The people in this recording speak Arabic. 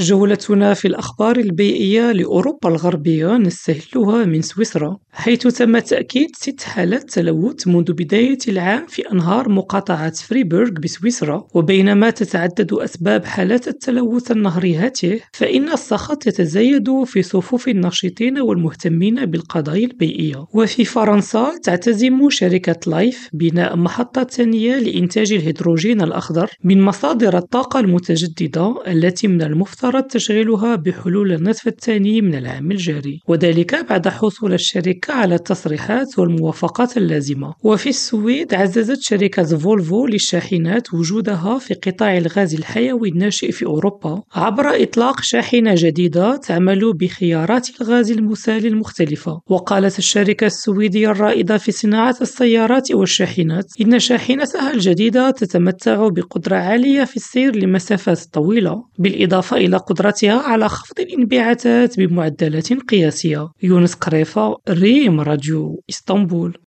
جولتنا في الأخبار البيئية لأوروبا الغربية نستهلها من سويسرا، حيث تم تأكيد ست حالات تلوث منذ بداية العام في أنهار مقاطعة فريبورغ بسويسرا، وبينما تتعدد أسباب حالات التلوث النهري هاته، فإن السخط يتزايد في صفوف الناشطين والمهتمين بالقضايا البيئية، وفي فرنسا تعتزم شركة لايف بناء محطة ثانية لإنتاج الهيدروجين الأخضر من مصادر الطاقة المتجددة التي من المفترض تشغيلها بحلول النصف الثاني من العام الجاري، وذلك بعد حصول الشركة على التصريحات والموافقات اللازمة، وفي السويد عززت شركة فولفو للشاحنات وجودها في قطاع الغاز الحيوي الناشئ في أوروبا عبر إطلاق شاحنة جديدة تعمل بخيارات الغاز المسال المختلفة، وقالت الشركة السويدية الرائدة في صناعة السيارات والشاحنات إن شاحنتها الجديدة تتمتع بقدرة عالية في السير لمسافات طويلة، بالإضافة إلى قدرتها على خفض الانبعاثات بمعدلات قياسية. يونس قريفة، ريم راديو إسطنبول.